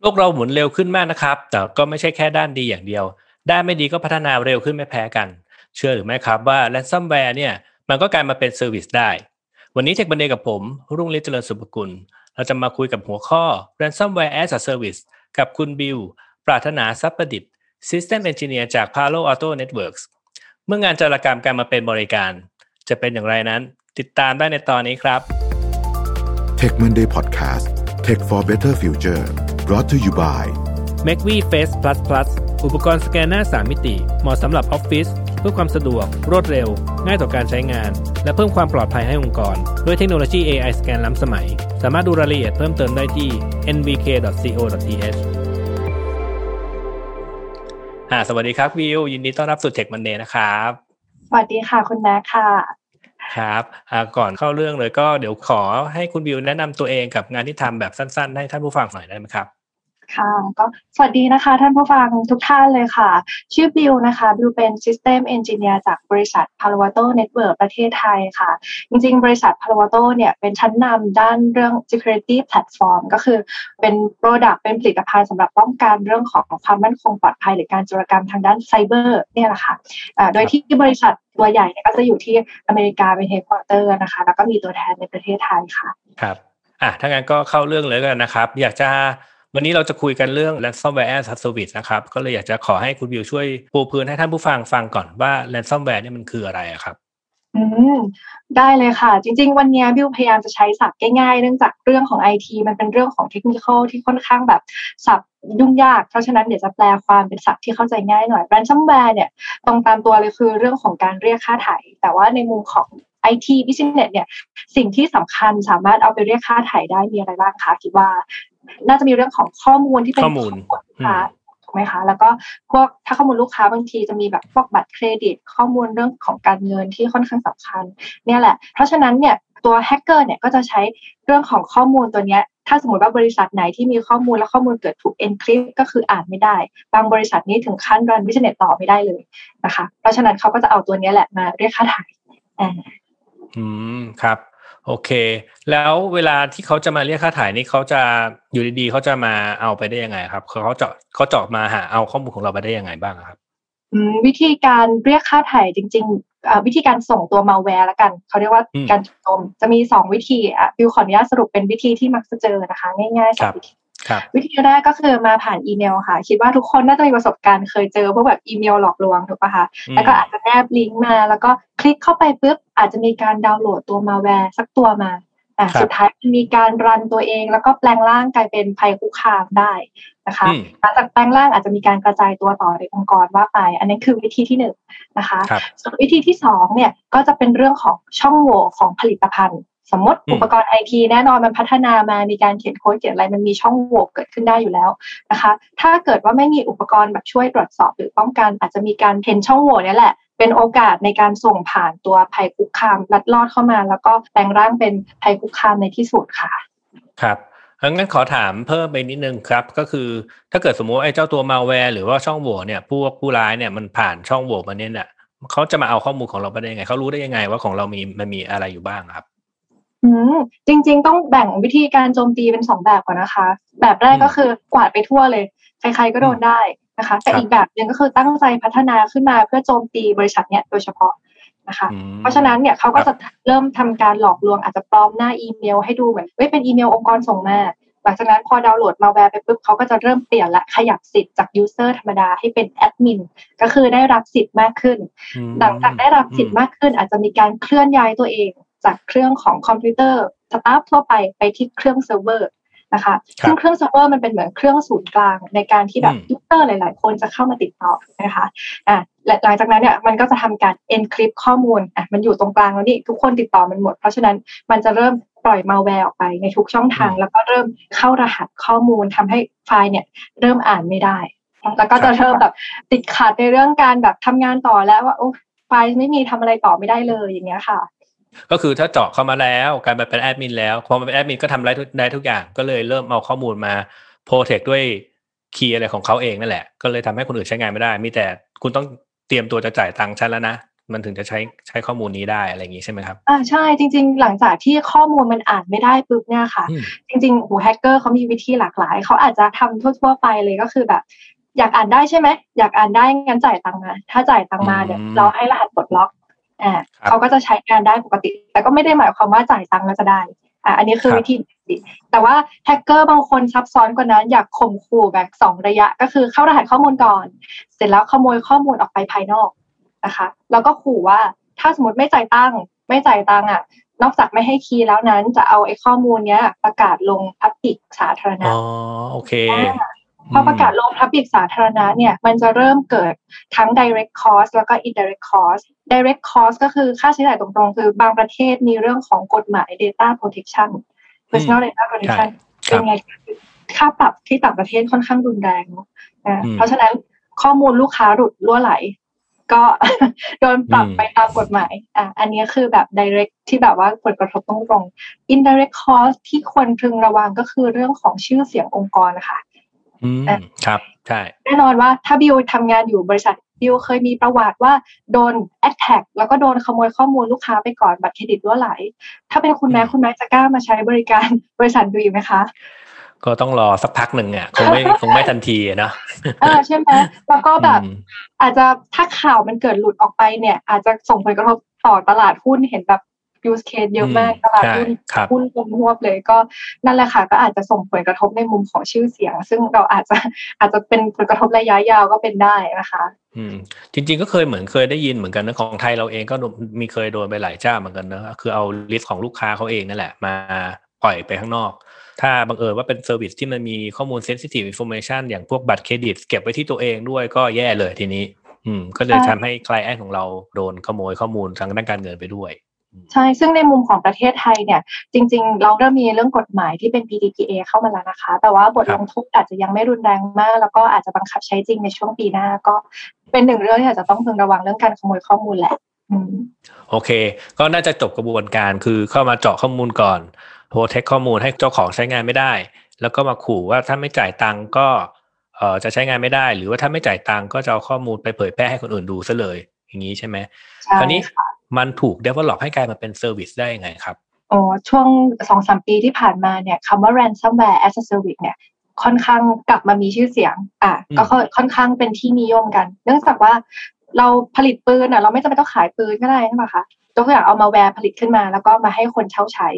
โลกเราหมุนเร็วขึ้นมากนะครับ แต่ก็ไม่ใช่แค่ด้านดีอย่างเดียว ด้านไม่ดีก็พัฒนาเร็วขึ้นไม่แพ้กัน เชื่อหรือไม่ครับว่า ransomware เนี่ยมันก็กลายมาเป็นเซอร์วิสได้ วันนี้เทคบันเดย์กับผม รุ่งฤทธิ์เจริญสุภกุล เราจะมาคุยกับหัวข้อ ransomware as a service กับคุณบิว ปรารถนาทรัพย์ประดิษฐ์ System Engineer จาก Palo Alto Networks เมื่องานจารกรรมกลายมาเป็นบริการ จะเป็นอย่างไรนั้น ติดตามได้ในตอนนี้ครับ Tech Monday Podcast Tech for Better Future brought to you by m a c v Face Plus Plus อุปกรณ์สแกนหน้า 3 มิติ เหมาะสำหรับออฟฟิศเพื่อความสะดวก รวดเร็ว ง่ายต่อการใช้งาน และเพิ่มความปลอดภัยให้องค์กร ด้วยเทคโนโลยี AI สแกนล้ำสมัย สามารถดูรายละเอียดเพิ่มเติมได้ที่ nvk.co.th อ่าสวัสดีครับวิว ยินดีต้อนรับสู่ Tech Monday นะครับ สวัสดีค่ะคุณแม่ค่ะ ครับอ่าก่อนเข้าเรื่องเลยก็เดี๋ยวขอให้คุณวิวแนะนำตัวเองกับงานที่ทำแบบสั้นๆ ให้ท่านผู้ฟังหน่อยได้ไหมครับ ค่ะก็สวัสดีนะคะท่านผู้ฟังทุกท่านเลยค่ะ ชื่อบิวนะคะบิวเป็น System Engineer จากบริษัท Palo Alto Network ประเทศไทยค่ะ จริงๆ บริษัท Palo Alto เนี่ยเป็นชั้นนำด้านเรื่อง security platform ก็คือเป็น product เป็นผลิตภัณฑ์สำหรับป้องกันเรื่องของความมั่นคงปลอดภัยหรือการจรกรรมทางด้านไซเบอร์เนี่ยแหละค่ะโดยที่บริษัทตัวใหญ่เนี่ยก็จะอยู่ที่อเมริกาเป็น headquarter นะคะแล้วก็มีตัวแทนในประเทศไทยค่ะครับอะถ้างั้นก็เข้าเรื่องเลยกันนะครับ อยากจะ วันนี้เราจะคุยกันเรื่อง ransomware as a service นะครับ ก็เลยอยากจะขอให้คุณวิวช่วยปูพื้นให้ท่านผู้ฟังฟังก่อนว่า ransomware เนี่ยมันคืออะไรครับอืมได้เลยค่ะ จริง ๆ วันนี้บิวพยายามจะใช้ศัพท์ง่ายๆ เนื่องจากเรื่องของไอทีมันเป็นเรื่องของเทคนิคที่ค่อนข้างแบบศัพท์ยุ่งยาก เพราะฉะนั้นเดี๋ยวจะแปลความเป็นศัพท์ที่เข้าใจง่ายหน่อย ransomware เนี่ยตรงตามตัวเลยคือเรื่องของการเรียกค่าไถ่แต่ว่าในมุมของ IT business เนี่ยสิ่งที่สำคัญสามารถเอาไปเรียกค่าไถ่ได้มีอะไรบ้างคะคิดว่า น่าจะมีเรื่องของข้อมูลที่เป็นข้อมูลลูกค้าถูกไหมคะแล้วก็พวกถ้าข้อมูลลูกค้าบางทีจะมีแบบพวกบัตรเครดิต ข้อมูลเรื่องของการเงินที่ค่อนข้างสำคัญ เนี่ยแหละ เพราะฉะนั้นเนี่ยตัวแฮกเกอร์เนี่ยก็จะใช้เรื่องของข้อมูลตัวเนี้ยถ้าสมมติว่าบริษัทไหนที่มีข้อมูลและข้อมูลเกิดถูก encrypt ก็คืออ่านไม่ได้ บางบริษัทนี้ถึงขั้นรันบิสเนสต่อไม่ได้เลยนะคะ เพราะฉะนั้นเขาก็จะเอาตัวนี้แหละมาเรียกค่าถ่าย อืมครับ โอเค แล้วเวลาที่เขาจะมาเรียกค่าถ่ายนี่เขาจะอยู่ดีๆเขาจะมาเอาไปได้ยังไงครับเขาเจาะเขาเจาะมาหาเอาข้อมูลของเราไปได้ยังไงบ้างครับวิธีการเรียกค่าถ่ายจริงๆวิธีการส่งตัวมาแวร์ละกันเขาเรียกว่าการโจมจะมีสองวิธีอะบิวขออนุญาตสรุปเป็นวิธีที่มักจะเจอนะคะ ง่ายๆสองวิธี วิธีแรกก็คือมาผ่านอีเมลค่ะ คิดว่าทุกคนน่าจะมีประสบการณ์เคยเจอพวกแบบอีเมลหลอกลวงถูกปะคะแล้วก็อาจจะแนบลิงก์มา แล้วก็คลิกเข้าไปปุ๊บอาจจะมีการดาวน์โหลดตัวมาแวร์สักตัวมาอะสุดท้ายมีการ run ตัวเองแล้วก็แปลงร่างกลายเป็นภัยคุกคามได้นะคะหลังจากแปลงร่างอาจจะมีการกระจายตัวต่อในองค์กรว่าไป อันนี้คือวิธีที่หนึ่งนะคะส่วนวิธีที่สองเนี่ยก็จะเป็นเรื่องของช่องโหว่ของผลิตภัณฑ์ สมมติอุปกรณ์ไอทีแน่นอนมันพัฒนามามีการเขียนโค้ดเขียนอะไรมันมีช่องโหว่เกิดขึ้นได้อยู่แล้วนะคะ ถ้าเกิดว่าไม่มีอุปกรณ์แบบช่วยตรวจสอบหรือป้องกัน อาจจะมีการเห็นช่องโหว่นี่แหละเป็นโอกาสในการส่งผ่านตัวภัยคุกคามลัดลอดเข้ามา แล้วก็แปลงร่างเป็นภัยคุกคามในที่สุดค่ะ ครับงั้นขอถามเพิ่มไปนิดนึงครับ ก็คือถ้าเกิดสมมติไอ้เจ้าตัวมาแวร์หรือว่าช่องโหว่เนี่ยผู้ผู้ร้ายเนี่ยมันผ่านช่องโหว่มาเนี่ยเนี่ยเขาจะมาเอาข้อมูลของเราไปได้ยังไงเขารู้ได้ยังไงว่าของเรามีมันมีอะไรอยู่บ้างครับ อืมจริง ๆ ต้องแบ่งวิธีการโจมตีเป็นสองแบบก่อนนะคะ แบบแรกก็คือกวาดไปทั่วเลย ใครๆก็โดนได้นะคะ แต่อีกแบบหนึ่งก็คือตั้งใจพัฒนาขึ้นมาเพื่อโจมตีบริษัทเนี้ยโดยเฉพาะนะคะ เพราะฉะนั้นเนี่ยเขาก็จะเริ่มทำการหลอกลวงอาจจะปลอมหน้าอีเมลให้ดูเหมือนเว้ยเป็นอีเมลองค์กรส่งมาหลังจากนั้นพอดาวน์โหลดมาแวร์ไปปุ๊บเขาก็จะเริ่มเปลี่ยนและขยับสิทธิ์จาก user ธรรมดาให้เป็นแอดมินก็คือได้รับสิทธิ์มากขึ้น หลังจากได้รับสิทธิ์มากขึ้น อาจจะมีการเคลื่อนย้ายตัวเอง จากเครื่องของคอมพิวเตอร์สตาร์ททั่วไปไปที่เครื่องเซิร์ฟเวอร์นะคะซึ่งเครื่องเซิร์ฟเวอร์มันเป็นเหมือนเครื่องศูนย์กลาง ในการที่แบบ user หลาย ๆ คนจะเข้ามาติดต่อนะคะอ่าหลังจากนั้นเนี่ยมันก็จะทำการ encrypt ข้อมูลอะมันอยู่ตรงกลางแล้วนี่ทุกคนติดต่อมันหมด เพราะฉะนั้นมันจะเริ่มปล่อยมาแวร์ออกไปในทุกช่องทาง แล้วก็เริ่มเข้ารหัสข้อมูลทำให้ไฟล์เนี่ยเริ่มอ่านไม่ได้ แล้วก็จะเริ่มแบบติดขัดในเรื่องการแบบทำงานต่อแล้วว่าโอ้ไฟล์ไม่มีทำอะไรต่อไม่ได้เลยอย่างเงี้ยค่ะ ก็คือถ้าเจาะเข้ามาแล้วการไปเป็นแอดมินแล้วพอมาเป็นแอดมินก็ทำได้ได้ทุกอย่างก็เลยเริ่มเอาข้อมูลมา protect ด้วย key อะไรของเขาเองนั่นแหละ ก็เลยทำให้คนอื่นใช้งานไม่ได้ มีแต่คุณต้องเตรียมตัวจะจ่ายตังค์ฉันแล้วนะ มันถึงจะใช้ใช้ข้อมูลนี้ได้อะไรอย่างนี้ใช่ไหมครับ อ่าใช่จริง ๆ หลังจากที่ข้อมูลมันอ่านไม่ได้ปุ๊บเนี่ยค่ะอืมจริงๆหูแฮกเกอร์เขามีวิธีหลากหลาย เขาอาจจะทำทั่วๆไปเลยก็คือแบบ อยากอ่านได้ใช่ไหมอยากอ่านได้งั้นจ่ายตังค์มาถ้าจ่ายตังค์มาเนี่ยอืมเราให้รหัสปลดล็อก อ่าครับเขาก็จะใช้งานได้ปกติ แต่ก็ไม่ได้หมายความว่าจ่ายตังค์แล้วจะได้อ่าอันนี้คือครับวิธีปกติแต่ว่าแฮกเกอร์บางคนซับซ้อนกว่านั้น อยากข่มขู่แบบสองระยะ ก็คือเข้ารหัสข้อมูลก่อน เสร็จแล้วขโมยข้อมูลออกไปภายนอกนะคะ แล้วก็ขู่ว่าถ้าสมมติไม่จ่ายตังค์ไม่จ่ายตังค์อะ นอกจากไม่ให้คีย์แล้วนั้นจะเอาไอ้ข้อมูลเนี้ยประกาศลงพับปิกสาธารณะอ๋อโอเค พอประกาศลงพับปิกสาธารณะเนี่ยมันจะเริ่มเกิดทั้ง direct cost แล้วก็ indirect cost direct cost ก็คือค่าใช้จ่ายตรงๆ คือบางประเทศมีเรื่องของกฎหมาย data protection personal data protection ครัเป็บนไงค่าปรับที่ต่างประเทศค่อนข้างรุนแรงเนอะอ่าอืมเพราะฉะนั้นข้อมูลลูกค้าหลุดรั่วไหล ก็โดนปรับอืมไปตามกฎหมายอะอันนี้คือแบบ direct ที่แบบว่าผลกระทบตรงๆ indirect cost ที่ควรพึงระวังก็คือเรื่องของชื่อเสียงองค์กรนะคะ อืมครับ ใช่ แน่นอนว่าถ้าบิวทำงานอยู่บริษัทบิวเคยมีประวัติว่าโดนแอ t แท็กแล้วก็โดนขโมยข้อมูลลูกค้าไปก่อนบัตรเครดิตรั่วไหล ถ้าเป็นคุณแม่คุณแม่จะกล้ามาใช้บริการบริษัทบิวอีกไหมคะก็ต้องรอสักพักหนึ่งอะคงไม่คงไม่ทันทีอะเนอะเออใช่ไหมแล้วก็แบบอืมอาจจะถ้าข่าวมันเกิดหลุดออกไปเนี่ย อาจจะส่งผลกระทบต่อตลาดหุ้นเห็นแบบ use case เยอะมากอืมตลาดใช่หุ้นครับหุ้นลงหวบเลยก็นั่นแหละค่ะก็อาจจะส่งผลกระทบในมุมของชื่อเสียง ซึ่งเราอาจจะอาจจะเป็นผลกระทบระยะยาวก็เป็นได้นะคะอืมจริง ๆ ก็เคยเหมือนเคยได้ยินเหมือนกันนะของไทยเราเองก็โดนมีเคยโดนไปหลายเจ้าเหมือนกันนะคือเอา list ของลูกค้าเขาเองนั่นแหละมาปล่อยไปข้างนอก ถ้าบังเอิญว่าเป็น service ที่มันมีข้อมูล sensitive information อย่างพวกบัตรเครดิต เก็บไว้ที่ตัวเองด้วยก็แย่เลยทีนี้ อืม ก็เลยใช่ทำให้ client ของเราโดนขโมยข้อมูลทางด้านการเงินไปด้วย ใช่ ซึ่งในมุมของประเทศไทยเนี่ย จริง ๆ เราเริ่มมีเรื่องกฎหมายที่เป็น PDPA เข้ามาแล้วนะคะ แต่ว่าบทปรับลงโทษอาจจะยังไม่รุนแรงมาก แล้วก็อาจจะบังคับใช้จริงในช่วงปีหน้า ก็เป็นหนึ่งเรื่องที่อาจจะต้องพึงระวังเรื่องการขโมยข้อมูลแหละอืมโอเค ก็น่าจะจบกระบวนการคือเข้ามาเจาะข้อมูลก่อน protect ข้อมูลให้เจ้าของใช้งานไม่ได้ แล้วก็มาขู่ว่าถ้าไม่จ่ายตังค์ก็เอ่อจะใช้งานไม่ได้ หรือว่าถ้าไม่จ่ายตังค์ก็จะเอาข้อมูลไปเผยแพร่ให้คนอื่นดูซะเลย อย่างนี้ใช่ไหมใช่คราวนี้ค่ะ มันถูก develop ให้กลายมาเป็น service ได้ยังไงครับโอ้ช่วงสองสามปีที่ผ่านมาเนี่ยคำว่า ransomware as a service เนี่ยค่อนข้างกลับมามีชื่อเสียง อะอืมก็ค่อนข้างเป็นที่นิยมกัน เนื่องจากว่าเราผลิตปืนอะเราไม่จำเป็นต้องขายปืนก็ได้ใช่ไหมคะยกตัวอย่างเอามาแวร์ผลิตขึ้นมา แล้วก็มาให้คนเช่าใช้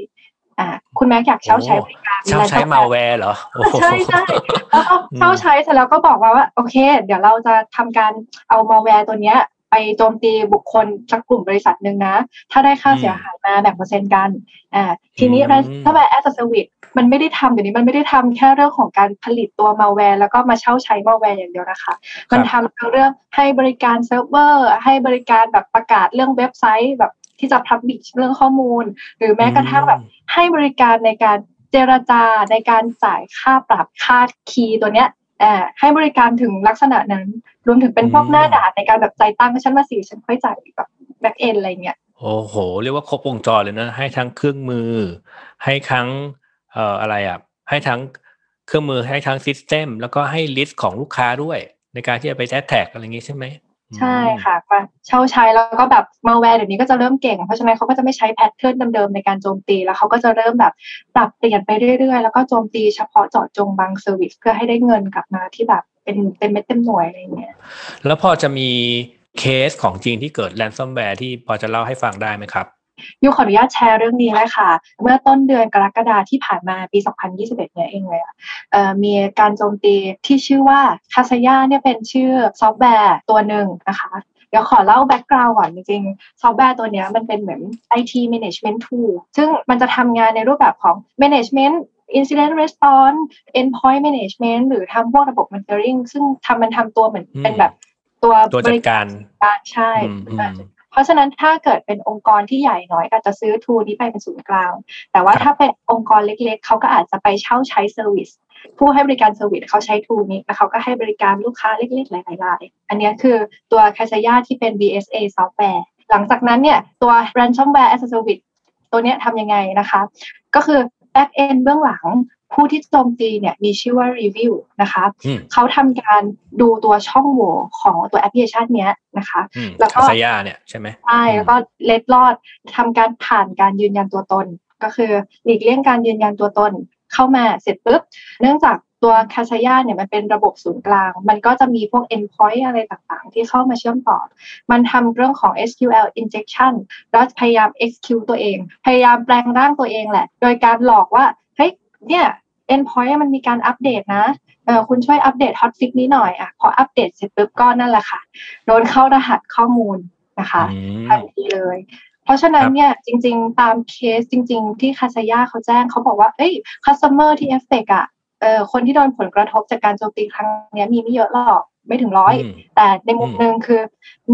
อ่า คุณแม็กอยากเช่าใช้บริการเช่าใช้ ransomware malware เหรอโอ้โหใช่ใช่แล้วก็เช่าใช้เสร็จแล้วก็บอกว่าว่าโอเค เดี๋ยวเราจะทำการเอามาแวร์ตัวเนี้ย ไปโจมตีบุคคลสักกลุ่มบริษัทหนึ่งนะ ถ้าได้ค่าเสียหายมาแบ่งเปอร์เซ็นต์กันอ่าทีนี้อืม ransomware as a service มันไม่ได้ทำเดี๋ยวนี้มันไม่ได้ทำแค่เรื่องของการผลิตตัวมาแวร์ แล้วก็มาเช่าใช้มาแวร์อย่างเดียวนะคะ มันทำทั้งเรื่องให้บริการเซิร์ฟเวอร์ ให้บริการแบบประกาศเรื่องเว็บไซต์แบบที่จะ publish เรื่องข้อมูล หรือแม้กระทั่งแบบให้บริการในการเจรจาในการจ่ายค่าปรับค่า key ตัวเนี้ยเอ่อ ให้บริการถึงลักษณะนั้น รวมถึงเป็นพวกอืมหน้าด่านในการแบบจ่ายตังค์ฉันมาสิฉันค่อยจ่ายแบบbackend อะไรเงี้ยโอ้โห เรียกว่าครบวงจรเลยนะ ให้ทั้งเครื่องมือ ให้ทั้งเอ่ออะไรอะให้ทั้งเครื่องมือให้ทั้ง system แล้วก็ให้ list ของลูกค้าด้วย ในการที่จะไป attack attack อะไรอย่างงี้ใช่ไหม ใช่ค่ะมาเช่าใช้แล้วก็แบบมาแวร์เดี๋ยวนี้ก็จะเริ่มเก่ง เพราะฉะนั้นเขาก็จะไม่ใช้ pattern เดิมๆในการโจมตีแล้วเขาก็จะเริ่มแบบปรับเปลี่ยนไปเรื่อยๆ แล้วก็โจมตีเฉพาะเจาะจงบาง service เพื่อให้ได้เงินกลับมาที่แบบเป็นเต็มเม็ดเต็มหน่วยอะไรเงี้ยแล้วพอจะมีเคสของจริงที่เกิดแ a นซ o มแวร์ที่พอจะเล่าให้ฟังได้ไหมครับ บิวขออนุญาตแชร์เรื่องนี้เลยค่ะ เมื่อต้นเดือนกรกฎาที่ผ่านมาปี 2021 เนี่ยเองเลยอะเอ่อมีการโจมตีที่ชื่อว่า Kaseya เนี่ยเป็นชื่อซอฟต์แวร์ตัวหนึ่งนะคะเดี๋ยวขอเล่า background ก่อนจริงๆซอฟต์แวร์ตัวเนี้ยมันเป็นเหมือน IT management tool ซึ่งมันจะทำงานในรูปแบบของ management incident response endpoint management หรือทำพวกระบบ monitoring ซึ่งทำมันทำตัวเหมือนอืมเป็นแบบตัวตัวจัดการการใช่อืมอืม เพราะฉะนั้นถ้าเกิดเป็นองค์กรที่ใหญ่หน่อยก็จะซื้อ tool นี้ไปเป็นศูนย์กลาง แต่ว่าถ้าเป็นองค์กรเล็กๆ เขาก็อาจจะไปเช่าใช้ service ผู้ให้บริการ service เขาใช้ tool นี้แล้วเขาก็ให้บริการลูกค้าเล็กๆ หลายๆรายอันนี้คือตัวคาซายาที่เป็น BSA ซอฟต์แวร์หลังจากนั้นเนี่ยตัว ransomware as a service ตัวเนี้ยทำยังไงนะคะ ก็คือ back end เบื้องหลัง ผู้ที่โจมตีเนี่ยมีชื่อว่า review นะคะอืมเขาทำการดูตัวช่องโหว่ของตัวแอปพลิเคชันเนี้ยนะคะอืมแล้วก็คาซายาเนี่ยใช่ไหมใช่แล้วก็เล็ดลอดทำการผ่านการยืนยันตัวตน ก็คือหลีกเลี่ยงการยืนยันตัวตนเข้ามาเสร็จปุ๊บ เนื่องจากตัวคาชายาเนี่ยมันเป็นระบบศูนย์กลาง มันก็จะมีพวก endpoint อะไรต่างๆ ที่เข้ามาเชื่อมต่อ มันทำเรื่องของ SQL injection แล้วพยายาม execute ตัวเอง พยายามแปลงร่างตัวเองแหละ โดยการหลอกว่า เฮ้ย เนี่ย endpoint มันมีการอัปเดตนะเออคุณช่วยอัปเดต hotfix นี้หน่อยอะพออัปเดตเสร็จปุ๊บก็นั่นแหละค่ะโดนเข้ารหัสข้อมูลนะคะอืมทันทีเลย เพราะฉะนั้นครับเนี่ยจริง ๆ ตามเคสจริง ๆ ที่ Kaseya เขาแจ้งเขาบอกว่าเอ้ย customer ที่เอฟเฟกอะเอ่อคนที่โดนผลกระทบจากการโจมตีครั้งเนี้ยมีไม่เยอะหรอกไม่ถึงร้อยอืมแต่ในมุมอืมหนึ่งคือ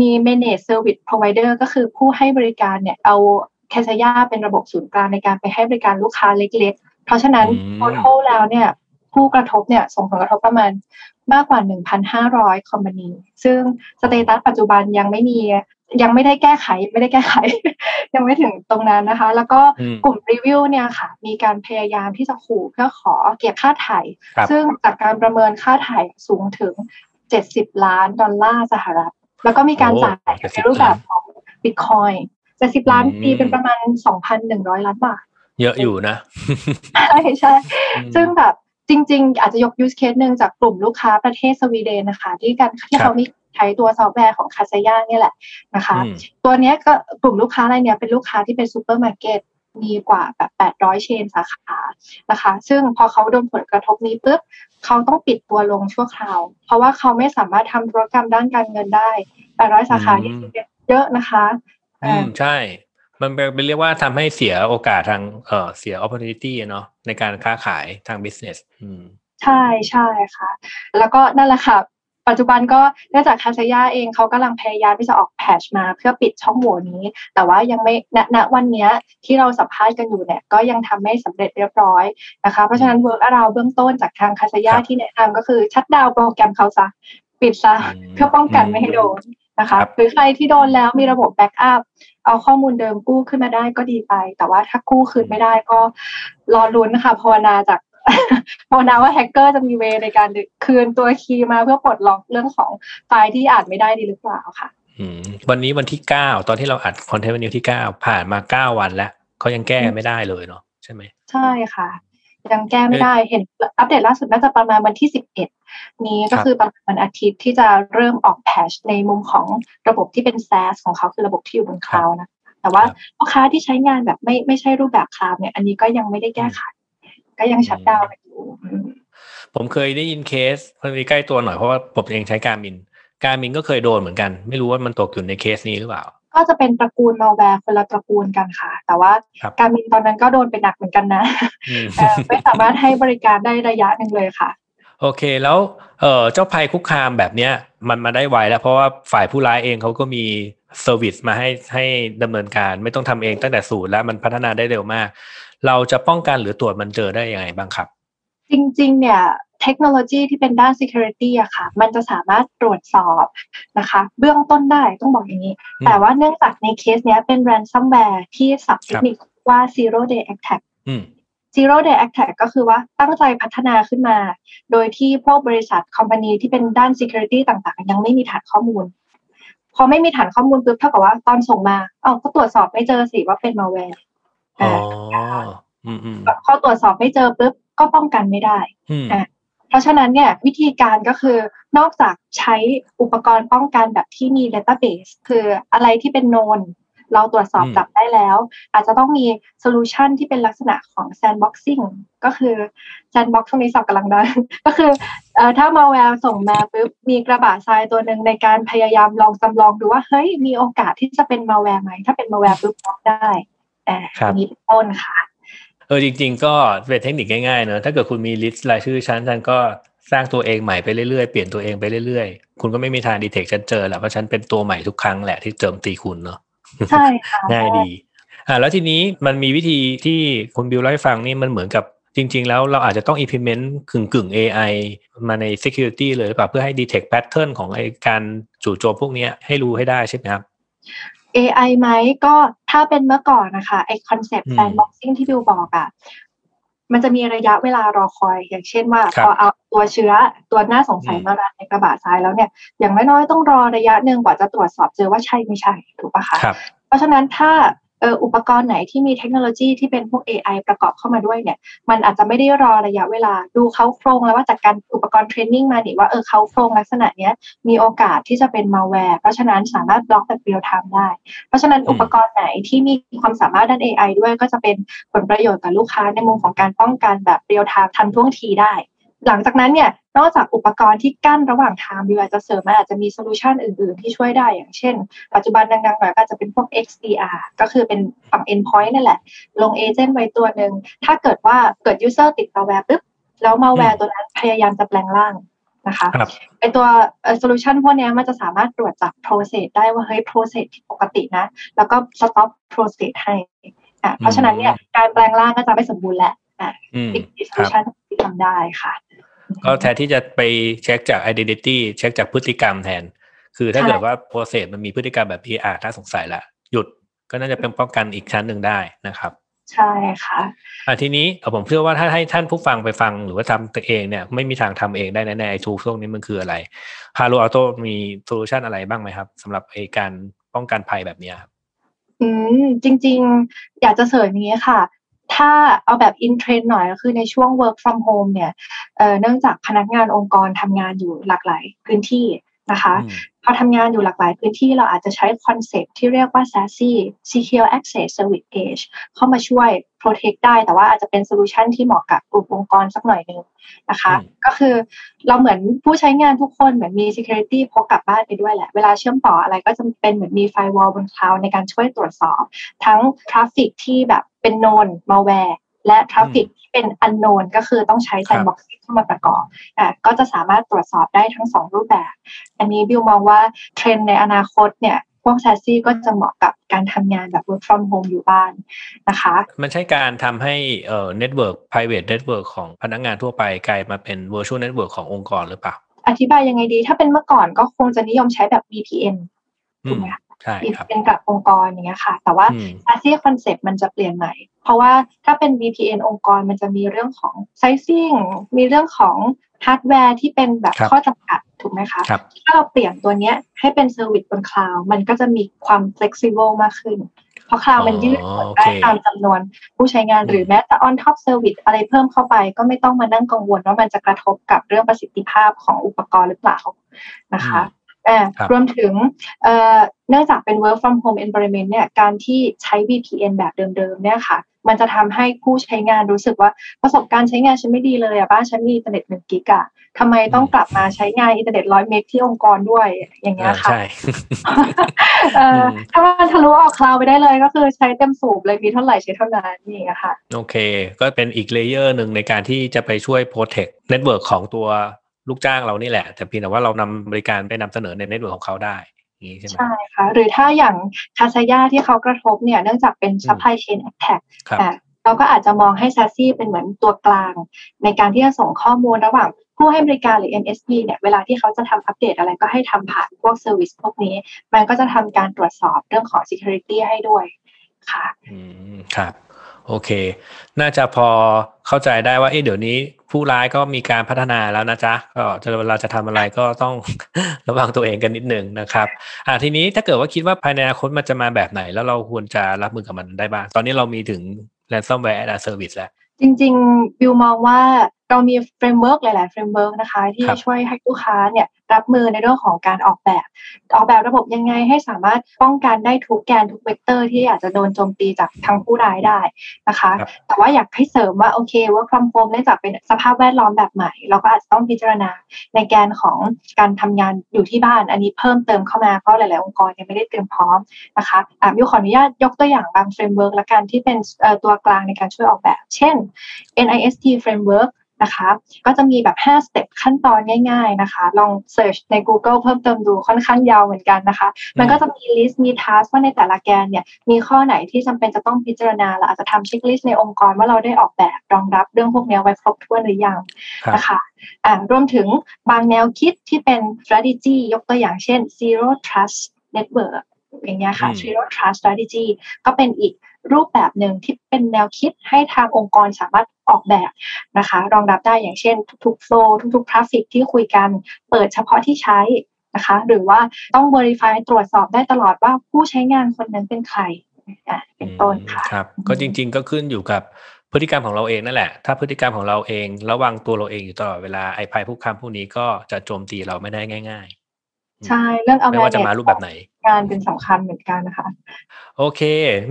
มี managed service provider ก็คือผู้ให้บริการเนี่ยเอาแคชยาเป็นระบบศูนย์กลางในการไปให้บริการลูกค้าเล็กๆ เพราะฉะนั้นอืม total แล้วเนี่ย ผู้กระทบเนี่ยส่งผลกระทบประมาณมากกว่า 1,500 คอมพานีซึ่งสเตตัสปัจจุบันยังไม่มียังไม่ได้แก้ไขไม่ได้แก้ไข ยังไม่ถึงตรงนั้นนะคะ แล้วก็อืมกลุ่มรีวิวเนี่ยค่ะ มีการพยายามที่จะขู่เพื่อขอเก็บค่าไถ่ครับซึ่งจากการประเมินค่าไถ่สูงถึง 70 ล้านดอลลาร์สหรัฐ แล้วก็มีการโอ้จ่าย70ในรูปแบบของบิตคอยน์ 70 ล้านอืมตีเป็นประมาณ 2,100 ล้านบาท เยอะอยู่นะ ใช่ใช่อืมซึ่งแบบจริง ๆ อาจจะยก use case หนึ่งจากกลุ่มลูกค้าประเทศสวีเดนนะคะ ที่กันที่ครับเขามีใช้ตัวซอฟต์แวร์ของ Kaseya เนี่ยแหละนะคะอืมตัวเนี้ยก็กลุ่มลูกค้ารายเนี้ยเป็นลูกค้าที่เป็นซูเปอร์มาร์เก็ตมีกว่าแบบ 800 เชนสาขานะคะ ซึ่งพอเขาโดนผลกระทบนี้ปุ๊บเขาต้องปิดตัวลงชั่วคราว เพราะว่าเขาไม่สามารถทำธุรกรรมด้านการเงินได้ 800 สาขานี่อืมเยอะนะคะ อืม ใช่ มันเป็นเรียกว่าทำให้เสียโอกาสทางเอ่อเสีย opportunity เนาะในการค้าขายทาง business อืมใช่ใช่ค่ะ แล้วก็นั่นแหละค่ะปัจจุบันก็เนื่องจากคาซายาเองเขากำลังพยายามที่จะออกแพทชมาเพื่อปิดช่องโหว่นี้ แต่ว่ายังไม่ณณวันเนี้ยที่เราสัมภาษณ์กันอยู่เนี่ยก็ยังทำไม่สำเร็จเรียบร้อยนะคะ เพราะฉะนั้น workaround เบื้องต้นจากทาง Kaseya ครับที่แนะนำก็คือ shutdown โปรแกรมเขาซะ ปิดซะอืมเพื่อป้องกันไม่ให้โดนนะคะครับหรือใครที่โดนแล้วมีระบบ backup เอาข้อมูลเดิมกู้ขึ้นมาได้ก็ดีไป แต่ว่าถ้ากู้คืนไม่ได้ก็รอลุ้นนะคะภาวนาจากภาวนาว่าแฮกเกอร์จะมี way ในการคืนตัว key มาเพื่อปลดล็อกเรื่องของไฟล์ที่อ่านไม่ได้ดีหรือเปล่าค่ะอืมวันนี้วันที่เก้าตอนที่เราอัด content วันนี้ที่เก้าผ่านมาเก้าวันแล้วเขายังแก้ไม่ได้เลยเนาะใช่ไหมใช่ค่ะ ยังแก้ไม่ได้เห็นอัปเดตล่าสุดน่าจะประมาณวันที่สิบเอ็ดนี้ก็ครับคือประมาณวันอาทิตย์ที่จะเริ่มออก patch ในมุมของระบบที่เป็น SaaS ของเขาคือระบบที่อยู่บน cloud นะแต่ว่าครับลูกค้าที่ใช้งานแบบไม่ไม่ใช่รูปแบบ cloud เนี่ยอันนี้ก็ยังไม่ได้แก้ไขก็ยัง shutdown กันอยู่อืมผมเคยได้ยินเคสเพิ่งใกล้ตัวหน่อยเพราะว่าผมเองใช้ Garmin Garmin ก็เคยโดนเหมือนกัน ไม่รู้ว่ามันตกอยู่ในเคสนี้หรือเปล่า ก็จะเป็นตระกูลมาแวร์คนละตระกูลกันค่ะ แต่ว่าครับ Garmin ตอนนั้นก็โดนไปหนักเหมือนกันนะอืมเอ่อไม่สามารถให้บริการได้ระยะหนึ่งเลยค่ะ โอเคแล้วเอ่อเจ้าภัยคุกคามแบบเนี้ยมันมาได้ไวแล้ว เพราะว่าฝ่ายผู้ร้ายเองเขาก็มี service มาให้ให้ดำเนินการไม่ต้องทำเองตั้งแต่ศูนย์แล้วมันพัฒนาได้เร็วมาก เราจะป้องกันหรือตรวจมันเจอได้ยังไงบ้างครับจริงๆ เนี่ยเทคโนโลยีที่เป็นด้าน security อะค่ะ มันจะสามารถตรวจสอบนะคะ เบื้องต้นได้ต้องบอกอย่างนี้อืมแต่ว่าเนื่องจากในเคสเนี้ยเป็น ransomware ที่ศัพท์เทคนิคว่า zero day attack อืม zero day attack ก็คือว่าตั้งใจพัฒนาขึ้นมา โดยที่พวกบริษัทคอมพานีที่เป็นด้าน security ต่างๆ ยังไม่มีฐานข้อมูล พอไม่มีฐานข้อมูลปุ๊บเท่ากับว่าตอนส่งมาเอ้าก็ตรวจสอบไม่เจอสิว่าเป็น malware อ๋ออ่าอืมอืมพอตรวจสอบไม่เจอปุ๊บก็ป้องกันไม่ได้อืมอะ เพราะฉะนั้นเนี่ยวิธีการก็คือนอกจากใช้อุปกรณ์ป้องกันแบบที่มี database คืออะไรที่เป็น known เราตรวจสอบจับได้แล้ว อาจจะต้องมี solution ที่เป็นลักษณะของ sandboxing ก็คือ sandbox ช่วงนี้ศัพท์กำลังดังก็คือถ้ามาแวร์ส่งมาปุ๊บมีกระบะทรายตัวหนึ่งในการพยายามลองจำลองดูว่า เฮ้ย มีโอกาสที่จะเป็นมาแวร์ไหม ถ้าเป็นมาแวร์ปุ๊บล็อกได้อ่าครับอันนี้เป็นต้นค่ะ เออจริง ๆ ก็เป็นเทคนิคง่ายๆเนอะถ้าเกิดคุณมีลิสต์รายชื่อชั้นฉันก็สร้างตัวเองใหม่ไปเรื่อยๆ เปลี่ยนตัวเองไปเรื่อยๆ คุณก็ไม่มีทางดีเทคฉันเจอแหละเพราะฉันเป็นตัวใหม่ทุกครั้งแหละที่เจิมตีคุณเนอะใช่ค่ะง่ายดีอ่าแล้วทีนี้มันมีวิธีที่คุณบิวเล่าให้ฟังนี่มันเหมือนกับจริง ๆ แล้วเราอาจจะต้อง implement กึ่งกึ่งๆ AI มาใน security เลยหรือเปล่าเพื่อให้ detect pattern ของไอการจู่โจมพวกเนี้ยให้รู้ให้ได้ใช่ไหมครับ AI ไหมก็ ถ้าเป็นเมื่อก่อนนะคะไอ concept อืมแซนบ็อกซิ่งที่บิวบอกอะมันจะมีระยะเวลารอคอย อย่างเช่นว่าครับพอเอาตัวเชื้อตัวน่าสงสัยอืมมา run ในกระบะทรายแล้วเนี่ย อย่างน้อยๆต้องรอระยะหนึ่งกว่าจะตรวจสอบเจอว่าใช่ไม่ใช่ถูกปะคะครับเพราะฉะนั้นถ้าเอ่ออุปกรณ์ไหนที่มีเทคโนโลยีที่เป็นพวก AI ประกอบเข้ามาด้วยเนี่ย มันอาจจะไม่ได้รอระยะเวลาดูเค้าโครงแล้วว่าจากการอุปกรณ์ training มานี่ว่าเออเค้าโครงลักษณะเนี้ยมีโอกาสที่จะเป็นมาแวร์เพราะฉะนั้นสามารถบล็อกแบบ real-time ได้ เพราะฉะนั้นอืมอุปกรณ์ไหนที่มีความสามารถด้าน AI ด้วยก็จะเป็นผลประโยชน์กับลูกค้าในมุมของการป้องกันแบบ real-time ทันท่วงทีได้ หลังจากนั้นเนี่ยนอกจากอุปกรณ์ที่กั้นระหว่างทางบิวอาจจะเสริมมันอาจจะมี solution อื่น ๆ ที่ช่วยได้อย่างเช่น ปัจจุบันดังๆหน่อยก็อาจจะเป็นพวก XDR ก็คือเป็นฝั่ง endpoint นั่นแหละ ลง agent ไว้ตัวหนึ่งถ้าเกิดว่าเกิด user ติด malware ปุ๊บแล้ว malware ตัวนั้นพยายามจะแปลงร่างนะคะครับไอตัวโซลูชันพวกเนี้ยมันจะสามารถตรวจจับ process ได้ว่าเฮ้ย process ผิดปกตินะ แล้วก็ stop process ให้อะเพราะฉะนั้นเนี่ยการแปลงร่างก็จะไม่สมบูรณ์แหละอะอืมอีกอีกครับ solution ที่ทำได้ค่ะ ก็แทนที่จะไปเช็คจาก identity เช็คจากพฤติกรรมแทน คือถ้าใช่เกิดว่า process มันมีพฤติกรรมแบบที่อ่าถ้าสงสัยละหยุดก็น่าจะเป็นป้องกันอีกชั้นหนึ่งได้นะครับ ใช่ค่ะอะทีนี้เอ่อผมเชื่อว่าถ้าให้ท่านผู้ฟังไปฟังหรือว่าทำตัวเองเนี่ยไม่มีทางทำเองได้แน่ๆไอ้ tool พวกนี้มันคืออะไร Palo Alto มี solution อะไรบ้างไหมครับสำหรับไอ้การป้องกันภัยแบบเนี้ยครับอืมจริง ๆ อยากจะเสริมอย่างนี้ค่ะ ถ้าเอาแบบ in-trend หน่อยก็คือในช่วง work from home เนี่ยเอ่อเนื่องจากพนักงานองค์กรทำงานอยู่หลากหลายพื้นที่ นะคะอืมพอทำงานอยู่หลากหลายพื้นที่เราอาจจะใช้ concept ที่เรียกว่า SASE Secure Access Service Edge เข้ามาช่วย protect ได้ แต่ว่าอาจจะเป็น solution ที่เหมาะกับกลุ่มองค์กรสักหน่อยหนึ่งนะคะอืมก็คือเราเหมือนผู้ใช้งานทุกคนเหมือนมี security พกกลับบ้านไปด้วยแหละ เวลาเชื่อมต่ออะไรก็จะเป็นเหมือนมี firewall บน cloud ในการช่วยตรวจสอบ ทั้ง traffic ที่แบบเป็น known malware และ traffic ที่เป็น unknown ก็คือต้องใช้ครับ sandbox เข้ามาประกอบอะก็จะสามารถตรวจสอบได้ทั้งสองรูปแบบ อันนี้บิวมองว่าเทรนด์ในอนาคตเนี่ยพวก SASE ก็จะเหมาะกับการทำงานแบบ work from home อยู่บ้านนะคะ มันใช่การทำให้เอ่อ network private network ของพนักงานทั่วไปกลายมาเป็น virtual network ขององค์กรหรือเปล่า อธิบายยังไงดี ถ้าเป็นเมื่อก่อนก็คงจะนิยมใช้แบบ VPN อืมถูกไหมคะ ใช่ค่ะรับ VPN กับองค์กรอย่างเงี้ยค่ะ แต่ว่าอืม SASE concept มันจะเปลี่ยนใหม่ เพราะว่าถ้าเป็น VPN องค์กรมันจะมีเรื่องของ sizing มีเรื่องของฮาร์ดแวร์ที่เป็นแบบครับข้อจำกัดถูกไหมคะครับถ้าเราเปลี่ยนตัวเนี้ยให้เป็น service บน cloud มันก็จะมีความ flexible มากขึ้น เพราะ cloud มันยืดหดได้โอเคตามจำนวนผู้ใช้งานอืมหรือแม้แต่ on top service อะไรเพิ่มเข้าไป ก็ไม่ต้องมานั่งกังวลว่ามันจะกระทบกับเรื่องประสิทธิภาพของอุปกรณ์หรือเปล่านะคะ อ่าครับรวมถึงเอ่อเนื่องจากเป็น work from home environment เนี่ยการที่ใช้ VPN แบบเดิมๆเนี่ยค่ะ มันจะทำให้ผู้ใช้งานรู้สึกว่าประสบการณ์ใช้งานฉันไม่ดีเลยอะบ้านฉันมีอินเทอร์เน็ตหนึ่งกิกอะทำไมต้องกลับมาใช้งานอินเทอร์เน็ตร้อยเมกที่องค์กรด้วยอย่างเงี้ยค่ะใช่เออ อืมถ้ามันทะลุออก cloud ไปได้เลยก็คือใช้เต็มสูบเลยมีเท่าไหร่ใช้เท่านั้นนี่อะค่ะ โอเค ก็เป็นอีก layer หนึ่งในการที่จะไปช่วย protect network ของตัว ลูกจ้างเรานี่แหละ แต่เพียงแต่ว่าเรานำบริการไปนำเสนอใน network ของเขาได้อย่างนี้ใช่ไหมใช่ค่ะหรือถ้าอย่างคาซายาที่เขากระทบเนี่ยเนื่องจากเป็น supply chain attack ครับอะเราก็อาจจะมองให้ซ a ซี่เป็นเหมือนตัวกลาง ในการที่จะส่งข้อมูลระหว่างผู้ให้บริการหรือ MSP เนี่ยเวลาที่เขาจะทำอัปเดตอะไรก็ให้ทำผ่านพวก service พวกนี้ มันก็จะทำการตรวจสอบเรื่องของ security ให้ด้วยค่ะ อืม ครับ โอเค น่าจะพอเข้าใจได้ว่า เอ๊ะเดี๋ยวนี้ผู้ร้ายก็มีการพัฒนาแล้วนะจ๊ะก็จะเวลาจะทำอะไรก็ต้องระวังตัวเองกันนิดนึงนะครับอ่าทีนี้ถ้าเกิดว่าคิดว่าภายในอนาคตมันจะมาแบบไหน แล้วเราควรจะรับมือกับมันได้บ้าง ตอนนี้เรามีถึง ransomware as a service แล้ว จริงๆ บิวมองว่า เรามี framework หลายๆ framework นะคะ ที่ครับช่วยให้ลูกค้าเนี่ยรับมือในเรื่องของการออกแบบ ออกแบบระบบยังไงให้สามารถป้องกันได้ทุกแกนทุกเวกเตอร์ที่อาจจะโดนโจมตีจากทางผู้ร้ายได้นะคะครับแต่ว่าอยากให้เสริมว่าโอเคว่าค from home เนื่องจากเป็นสภาพแวดล้อมแบบใหม่ เราก็อาจจะต้องพิจารณาในแกนของการทำงานอยู่ที่บ้าน อันนี้เพิ่มเติมเข้ามาเพราะหลาย ๆ องค์กรยังไม่ได้เตรียมพร้อมนะคะอะบิวขออนุญาตยกตัวอย่างบาง framework ละกันที่เป็นเอ่อตัวกลางในการช่วยออกแบบ เช่น NIST framework นะคะ ก็จะมีแบบ5 step ขั้นตอนง่ายๆนะคะ ลอง search ใน Google เพิ่มเติมดูค่อนข้างยาวเหมือนกันนะคะ มันก็จะมี list มี task ว่าในแต่ละแกนเนี่ยมีข้อไหนที่จำเป็นจะต้องพิจารณาเราอาจจะทำ checklist ในองค์กรว่าเราได้ออกแบบรองรับเรื่องพวกนี้ไว้ครบถ้วนหรือยังครับนะคะอ่ารวมถึงบางแนวคิดที่เป็น strategy ยกตัวอย่างเช่น zero trust network อย่างเงี้ยค่ะอืม zero trust strategy ก็เป็นอีก รูปแบบหนึ่งที่เป็นแนวคิดให้ทางองค์กรสามารถออกแบบนะคะ รองรับได้อย่างเช่น ทุกๆโฟล์ทุกๆทราฟฟิกที่คุยกันเปิดเฉพาะที่ใช้นะคะ หรือว่าต้อง verify ตรวจสอบได้ตลอดว่าผู้ใช้งานคนนั้นเป็นใครเป็นต้นค่ะครับ ก็จริง ๆ ก็ขึ้นอยู่กับพฤติกรรมของเราเองนั่นแหละ ถ้าพฤติกรรมของเราเองระวังตัวเราเองอยู่ตลอดเวลาไอ้ภัยผู้คำพวกนี้ก็จะโจมตีเราไม่ได้ง่าย ๆ ใช่ เรื่องเอาไม่ว่าจะมารูปแบบไหน งานเป็นสำคัญเหมือนกันนะคะ โอเค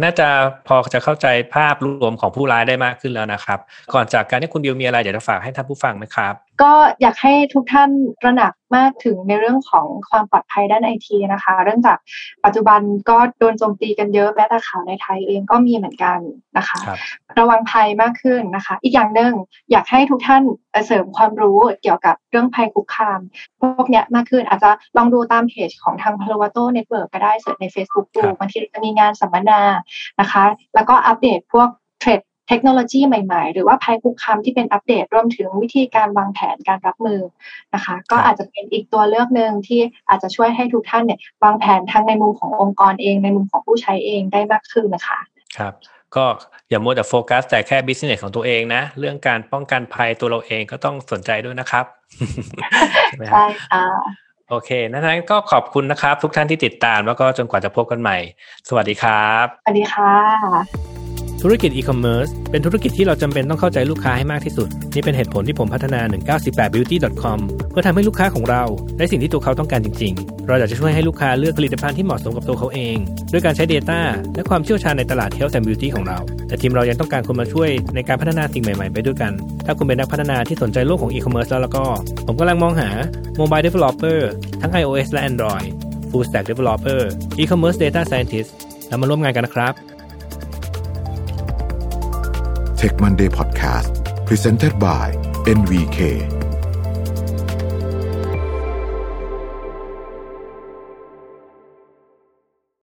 น่าจะพอจะเข้าใจภาพรวมของผู้ร้ายได้มากขึ้นแล้วนะครับ ก่อนจากการที่คุณบิวมีอะไรอยากจะฝากให้ท่านผู้ฟังไหมครับ ก็อยากให้ทุกท่านระหนักมากถึงในเรื่องของความปลอดภัยด้านไอทีนะคะ เรื่องจากปัจจุบันก็โดนโจมตีกันเยอะแม้แต่ข่าวในไทยเองก็มีเหมือนกันนะคะระวังภัยมากขึ้นนะคะ อีกอย่างหนึ่งอยากให้ทุกท่านเสริมความรู้เกี่ยวกับเรื่องภัยคุกคาม พวกนี้มากขึ้นอาจจะลองดูตามเพจของทาง Palo Alto Networks ก็ได้ search ใน Facebook ดูบางทีจะมีงานสัมมนานะคะ แล้วก็อัปเดตพวกเทรนด์เทคโนโลยีใหม่ๆ หรือว่าภัยคุกคามที่เป็นอัปเดตรวมถึงวิธีการวางแผนการรับมือนะคะ ก็อาจจะเป็นอีกตัวเลือกหนึ่งที่อาจจะช่วยให้ทุกท่านเนี่ยวางแผนทั้งในมุมขององค์กรเองในมุมของผู้ใช้เองได้มากขึ้นนะคะครับก็อย่ามัวแต่โฟกัสแต่แค่ business ของตัวเองนะ เรื่องการป้องกันภัยตัวเราเองก็ต้องสนใจด้วยนะครับใช่ค่ะ โอเคนั้นก็ขอบคุณนะครับ ทุกท่านที่ติดตามแล้วก็จนกว่าจะพบกันใหม่ สวัสดีครับ สวัสดีค่ะ ธุรกิจอีคอมเมิร์ซเป็นธุรกิจที่เราจำเป็นต้องเข้าใจลูกค้าให้มากที่สุด นี่เป็นเหตุผลที่ผมพัฒนา 198beauty.com เพื่อทำให้ลูกค้าของเราได้สิ่งที่ตัวเขาต้องการจริง ๆ เราอยากจะช่วยให้ลูกค้าเลือกผลิตภัณฑ์ที่เหมาะสมกับตัวเขาเอง ด้วยการใช้ Data และความเชี่ยวชาญในตลาด Health and Beauty ของเรา แต่ทีมเรายังต้องการคนมาช่วยในการพัฒนาสิ่งใหม่ๆ ไปด้วยกัน ถ้าคุณเป็นนักพัฒนาที่สนใจโลกของอีคอมเมิร์ซแล้วก็ ผมกำลังมองหา Mobile Developer ทั้ง iOS และ Android Full Stack Developer E-commerce Data Scientist แล้วมาร่วมงานกันนะครับ Tech Monday Podcast Presented by NVK